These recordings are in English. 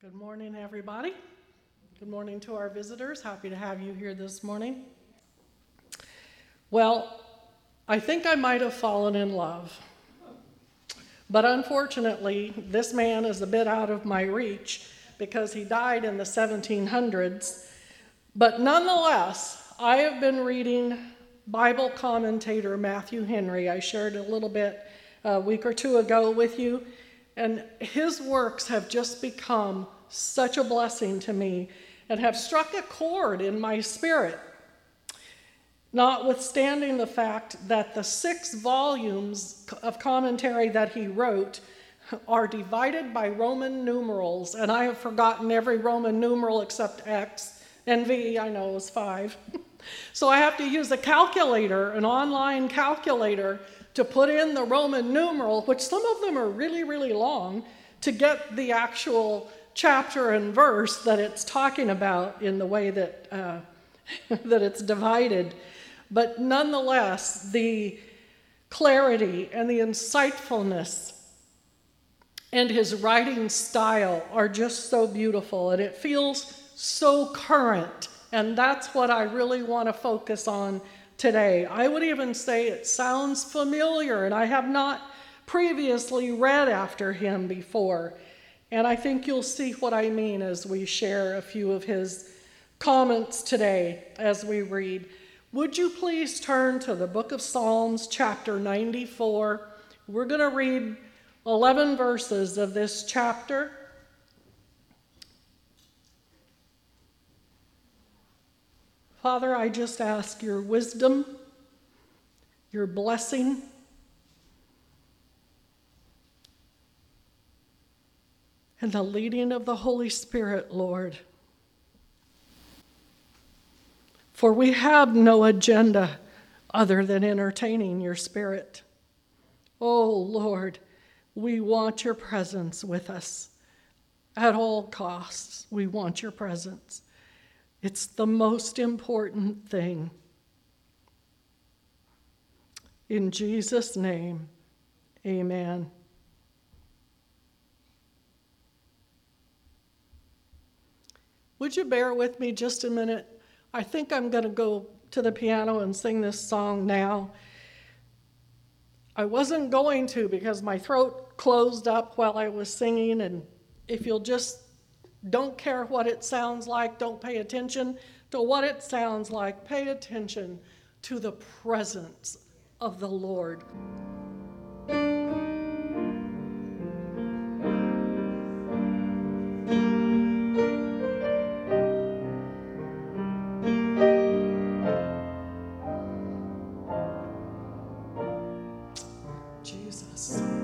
Good morning, everybody. Good morning to our visitors. Happy to have you here this morning. Well, I think I might have fallen in love. But unfortunately, this man is a bit out of my reach because he died in the 1700s. But nonetheless, I have been reading Bible commentator Matthew Henry. I shared a little bit a week or two ago with you. And his works have just become such a blessing to me and have struck a chord in my spirit. Notwithstanding the fact that the six volumes of commentary that he wrote are divided by Roman numerals, and I have forgotten every Roman numeral except X, and V, I know, is five. so I have to use a calculator, an online calculator, to put in the Roman numeral, which some of them are really, really long, to get the actual chapter and verse that it's talking about in the way that, uh, that it's divided. But nonetheless, the clarity and the insightfulness and his writing style are just so beautiful and it feels so current. And that's what I really want to focus on today. I would even say it sounds familiar, and I have not previously read after him before. And I think you'll see what I mean as we share a few of his comments today as we read. Would you please turn to the book of Psalms, chapter 94? We're going to read 11 verses of this chapter. Father, I just ask your wisdom, your blessing. And the leading of the Holy Spirit, Lord. For we have no agenda other than entertaining your Spirit. Oh, Lord, we want your presence with us at all costs. We want your presence. It's the most important thing. In Jesus' name, amen. Would you bear with me just a minute? I think I'm going to go to the piano and sing this song now. I wasn't going to because my throat closed up while I was singing, and if you'll just don't care what it sounds like. Don't pay attention to what it sounds like. Pay attention to the presence of the Lord. this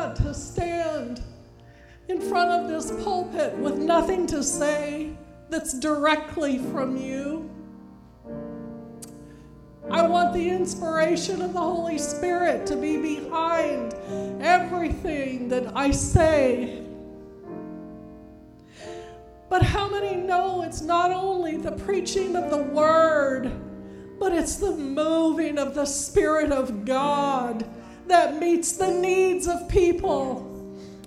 want to stand in front of this pulpit with nothing to say that's directly from you. I want the inspiration of the Holy Spirit to be behind everything that I say. But how many know it's not only the preaching of the Word, but it's the moving of the Spirit of God that meets the needs of people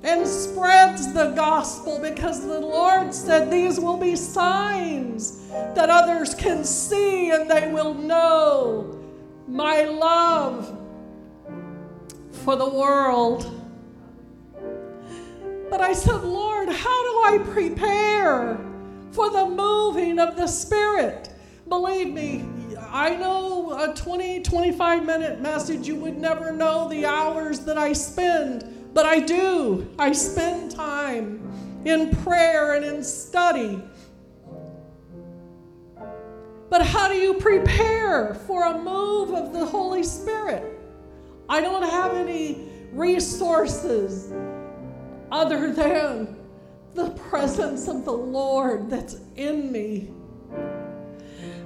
and spreads the gospel because the Lord said these will be signs that others can see and they will know my love for the world. But I said, Lord, how do I prepare for the moving of the Spirit? Believe me, I know a 20, 25 minute message, you would never know the hours that I spend, but I do. I spend time in prayer and in study. But how do you prepare for a move of the Holy Spirit? I don't have any resources other than the presence of the Lord that's in me.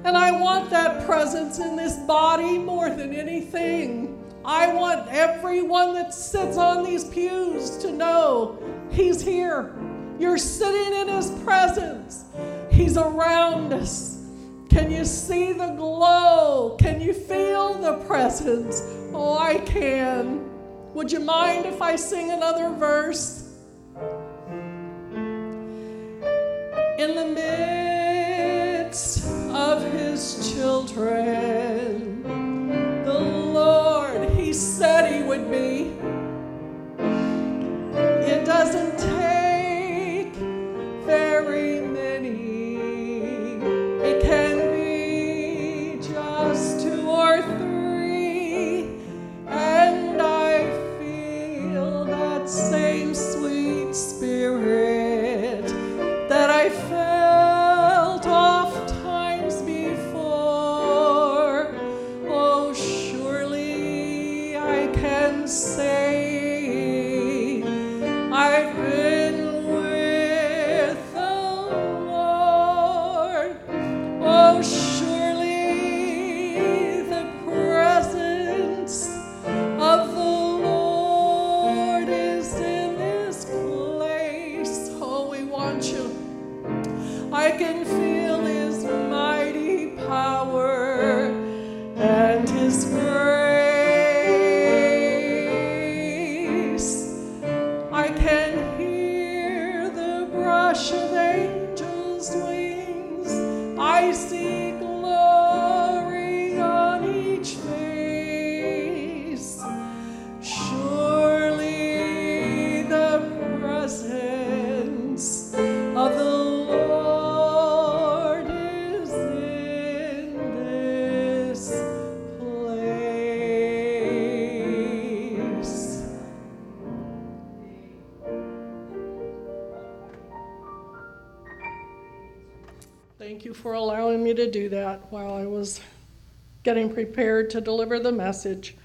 And I want that presence in this body more than anything. I want everyone that sits on these pews to know He's here. You're sitting in His presence, He's around us. Can you see the glow? Can you feel the presence? Oh, I can. Would you mind if I sing another verse? In the midst of his children, the Lord, he said he would be. It doesn't to do that while I was getting prepared to deliver the message.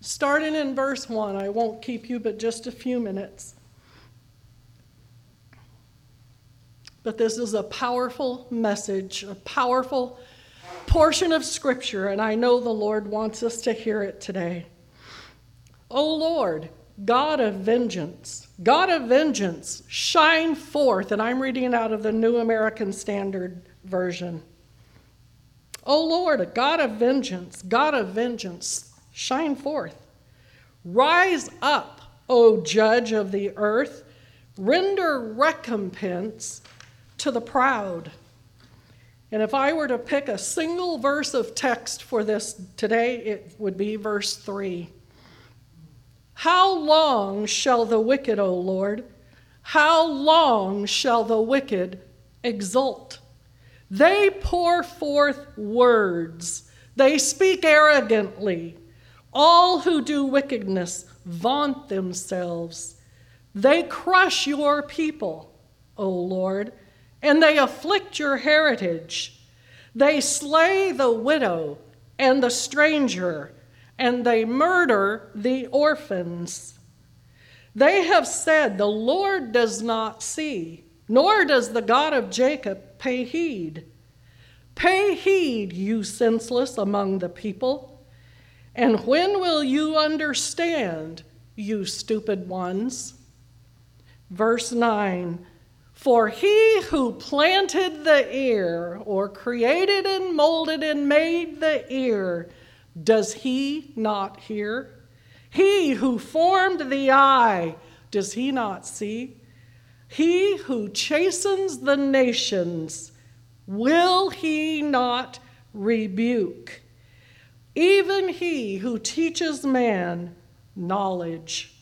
Starting in verse 1, I won't keep you but just a few minutes. But this is a powerful message, a powerful portion of Scripture, and I know the Lord wants us to hear it today. O Lord, God of vengeance, God of vengeance, shine forth. And I'm reading it out of the New American Standard Version. O Lord, God of vengeance, God of vengeance, shine forth. Rise up, O judge of the earth, render recompense to the proud. And if I were to pick a single verse of text for this today, it would be verse 3. How long shall the wicked, O Lord, how long shall the wicked exult? They pour forth words, they speak arrogantly. All who do wickedness vaunt themselves. They crush your people, O Lord, and they afflict your heritage. They slay the widow and the stranger and they murder the orphans. They have said, The Lord does not see, nor does the God of Jacob pay heed. Pay heed, you senseless among the people. And when will you understand, you stupid ones? Verse 9 For he who planted the ear, or created and molded and made the ear, does he not hear? He who formed the eye, does he not see? He who chastens the nations, will he not rebuke? Even he who teaches man knowledge.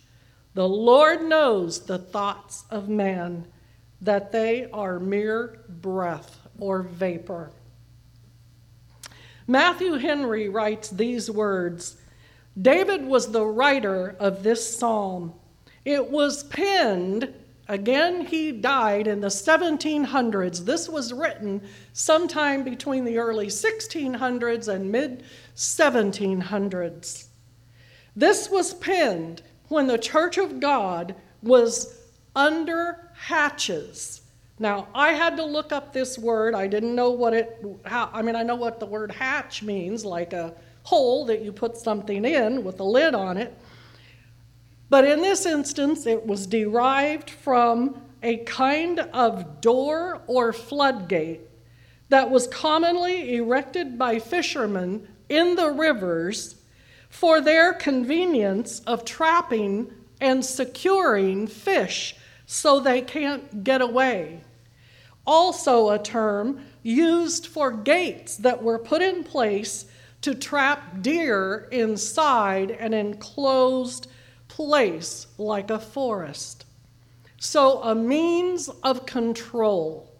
The Lord knows the thoughts of man, that they are mere breath or vapor. Matthew Henry writes these words David was the writer of this psalm. It was penned, again, he died in the 1700s. This was written sometime between the early 1600s and mid 1700s. This was penned when the Church of God was under hatches now, I had to look up this word. I didn't know what it, how, I mean, I know what the word hatch means, like a hole that you put something in with a lid on it. But in this instance, it was derived from a kind of door or floodgate that was commonly erected by fishermen in the rivers for their convenience of trapping and securing fish so they can't get away. Also, a term used for gates that were put in place to trap deer inside an enclosed place like a forest. So, a means of control.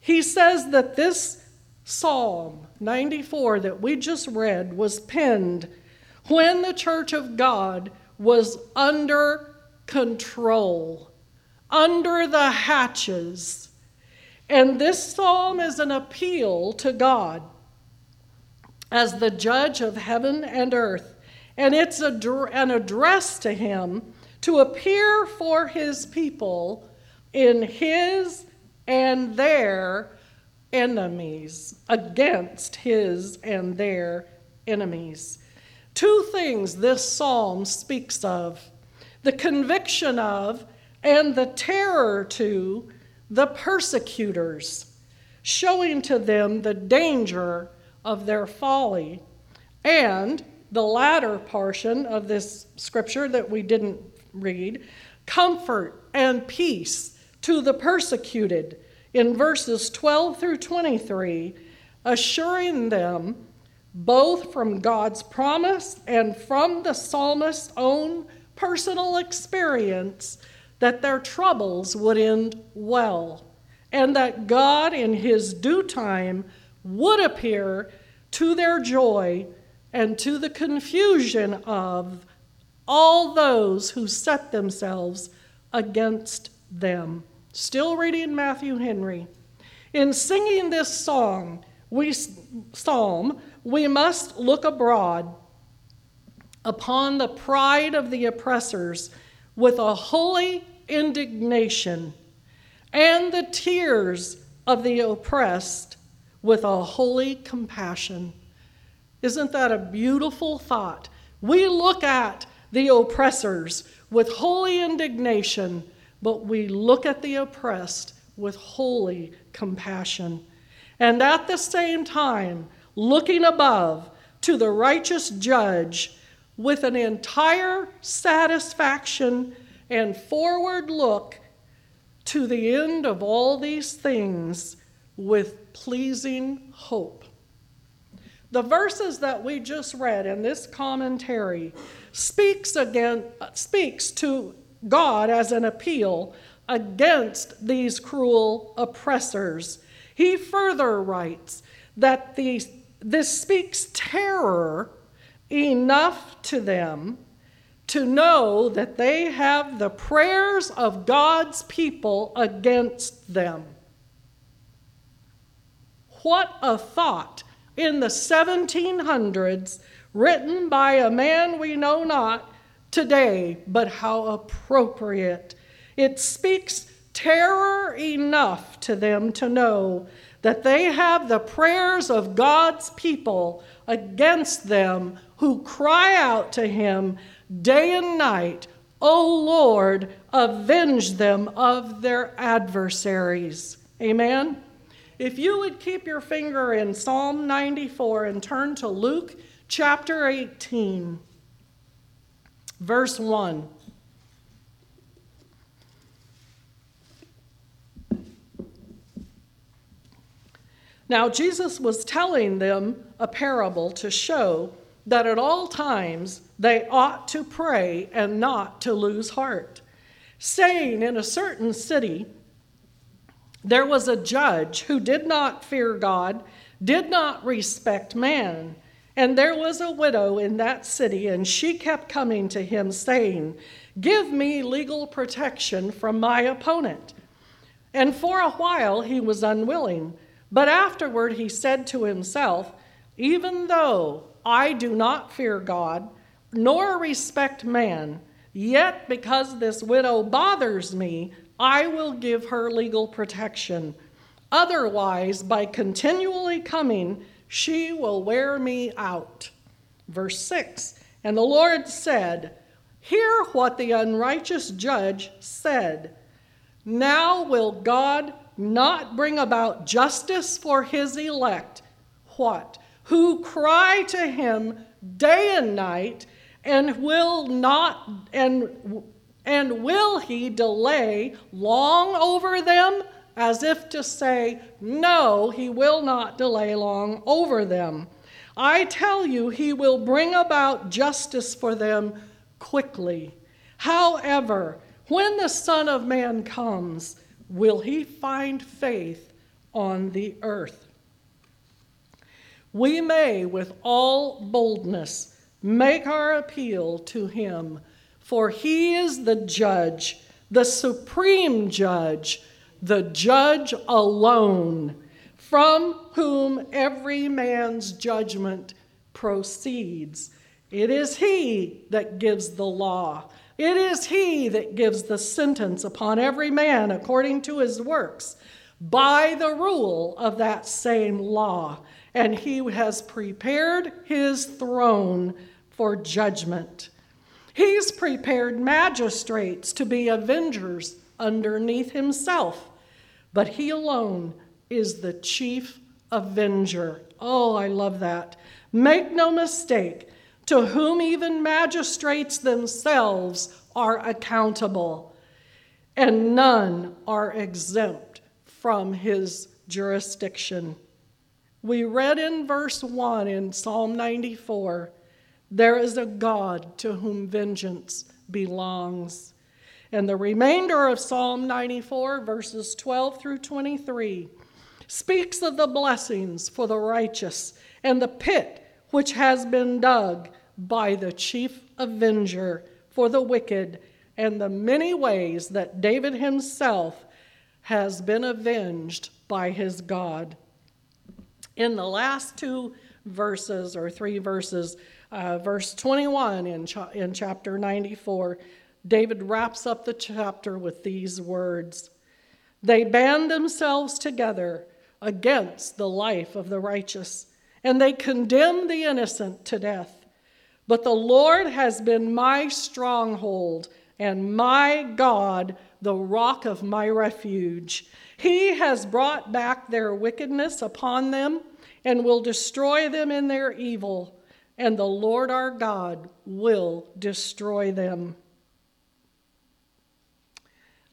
He says that this Psalm 94 that we just read was penned when the church of God was under control, under the hatches. And this psalm is an appeal to God as the judge of heaven and earth. And it's an address to him to appear for his people in his and their enemies, against his and their enemies. Two things this psalm speaks of the conviction of, and the terror to the persecutors, showing to them the danger of their folly. And the latter portion of this scripture that we didn't read comfort and peace to the persecuted in verses 12 through 23, assuring them both from God's promise and from the psalmist's own personal experience that their troubles would end well, and that God, in His due time, would appear to their joy and to the confusion of all those who set themselves against them. Still reading Matthew Henry. In singing this song, we psalm, we must look abroad upon the pride of the oppressors with a holy indignation, and the tears of the oppressed with a holy compassion. Isn't that a beautiful thought? We look at the oppressors with holy indignation, but we look at the oppressed with holy compassion. And at the same time, looking above to the righteous judge with an entire satisfaction and forward look to the end of all these things with pleasing hope. The verses that we just read in this commentary speaks again speaks to God as an appeal against these cruel oppressors. He further writes that these, this speaks terror enough to them to know that they have the prayers of God's people against them. What a thought in the 1700s, written by a man we know not today, but how appropriate. It speaks terror enough to them to know that they have the prayers of God's people against them who cry out to Him day and night, O Lord, avenge them of their adversaries. Amen. If you would keep your finger in Psalm 94 and turn to Luke chapter 18, verse 1. Now, Jesus was telling them a parable to show that at all times they ought to pray and not to lose heart, saying, In a certain city, there was a judge who did not fear God, did not respect man. And there was a widow in that city, and she kept coming to him, saying, Give me legal protection from my opponent. And for a while he was unwilling. But afterward he said to himself, Even though I do not fear God, nor respect man, yet because this widow bothers me, I will give her legal protection. Otherwise, by continually coming, she will wear me out. Verse 6 And the Lord said, Hear what the unrighteous judge said. Now will God not bring about justice for his elect, what? Who cry to him day and night, and will not and and will he delay long over them? As if to say, No, he will not delay long over them. I tell you, he will bring about justice for them quickly. However, when the Son of Man comes, will he find faith on the earth? We may, with all boldness, make our appeal to him, for he is the judge, the supreme judge, the judge alone, from whom every man's judgment proceeds. It is he that gives the law. It is he that gives the sentence upon every man according to his works by the rule of that same law. And he has prepared his throne for judgment. He's prepared magistrates to be avengers underneath himself, but he alone is the chief avenger. Oh, I love that. Make no mistake, to whom even magistrates themselves are accountable, and none are exempt from his jurisdiction. We read in verse 1 in Psalm 94 there is a God to whom vengeance belongs. And the remainder of Psalm 94, verses 12 through 23, speaks of the blessings for the righteous and the pit which has been dug by the chief avenger for the wicked, and the many ways that David himself has been avenged by his God. In the last two verses, or three verses, uh, verse 21 in, in chapter 94, David wraps up the chapter with these words They band themselves together against the life of the righteous, and they condemn the innocent to death. But the Lord has been my stronghold and my God, the rock of my refuge. He has brought back their wickedness upon them and will destroy them in their evil, and the Lord our God will destroy them.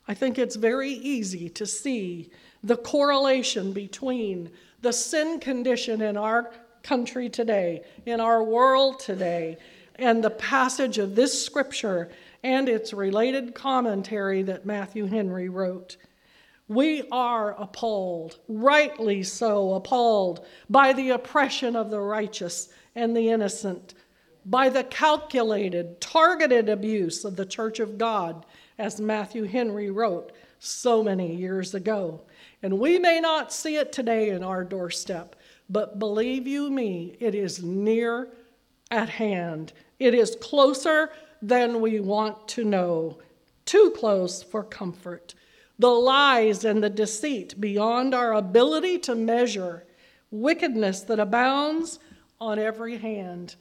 I think it's very easy to see the correlation between the sin condition in our country today, in our world today, and the passage of this scripture and its related commentary that Matthew Henry wrote. We are appalled, rightly so appalled, by the oppression of the righteous and the innocent, by the calculated, targeted abuse of the church of God, as Matthew Henry wrote so many years ago. And we may not see it today in our doorstep, but believe you me, it is near at hand. It is closer than we want to know, too close for comfort. The lies and the deceit beyond our ability to measure, wickedness that abounds on every hand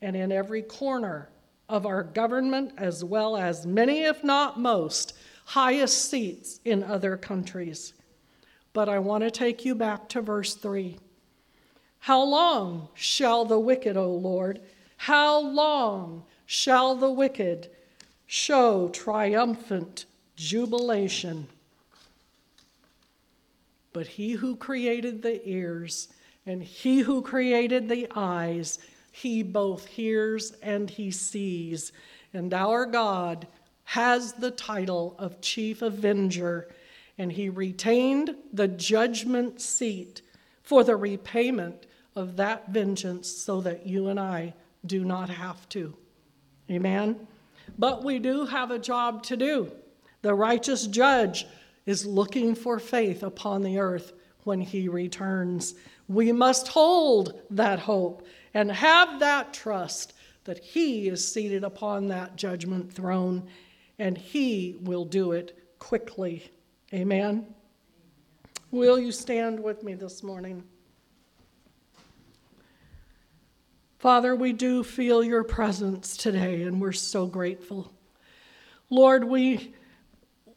and in every corner of our government, as well as many, if not most, highest seats in other countries. But I want to take you back to verse 3. How long shall the wicked, O Lord, how long shall the wicked show triumphant jubilation? But he who created the ears and he who created the eyes, he both hears and he sees. And our God has the title of Chief Avenger, and he retained the judgment seat for the repayment of that vengeance so that you and I do not have to. Amen? But we do have a job to do. The righteous judge is looking for faith upon the earth when he returns. We must hold that hope and have that trust that he is seated upon that judgment throne and He will do it quickly. Amen. Will you stand with me this morning? Father, we do feel your presence today, and we're so grateful. Lord, we,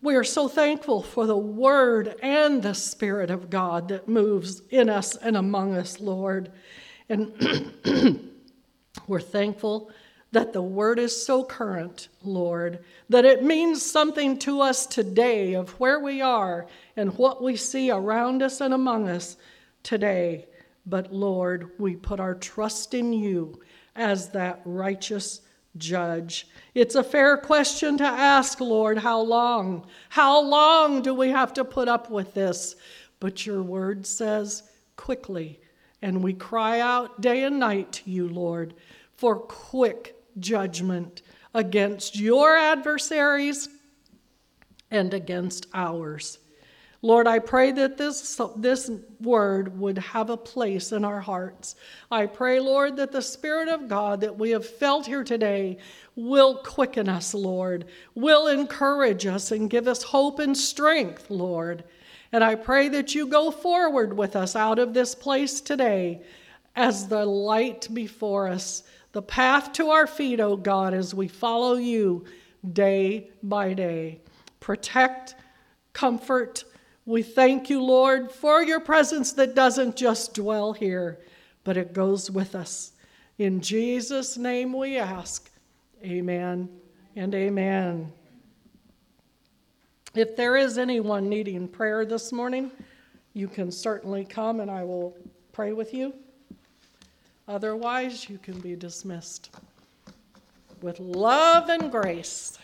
we are so thankful for the Word and the Spirit of God that moves in us and among us, Lord. And we're thankful that the word is so current, Lord, that it means something to us today of where we are and what we see around us and among us today. But Lord, we put our trust in you as that righteous judge. It's a fair question to ask, Lord, how long? How long do we have to put up with this? But your word says, quickly. And we cry out day and night to you, Lord, for quick judgment against your adversaries and against ours. Lord, I pray that this, this word would have a place in our hearts. I pray, Lord, that the Spirit of God that we have felt here today will quicken us, Lord, will encourage us and give us hope and strength, Lord. And I pray that you go forward with us out of this place today as the light before us the path to our feet, O oh God, as we follow you day by day. Protect, comfort. We thank you, Lord, for your presence that doesn't just dwell here, but it goes with us. In Jesus' name we ask. Amen and amen. If there is anyone needing prayer this morning, you can certainly come and I will pray with you. Otherwise, you can be dismissed. With love and grace.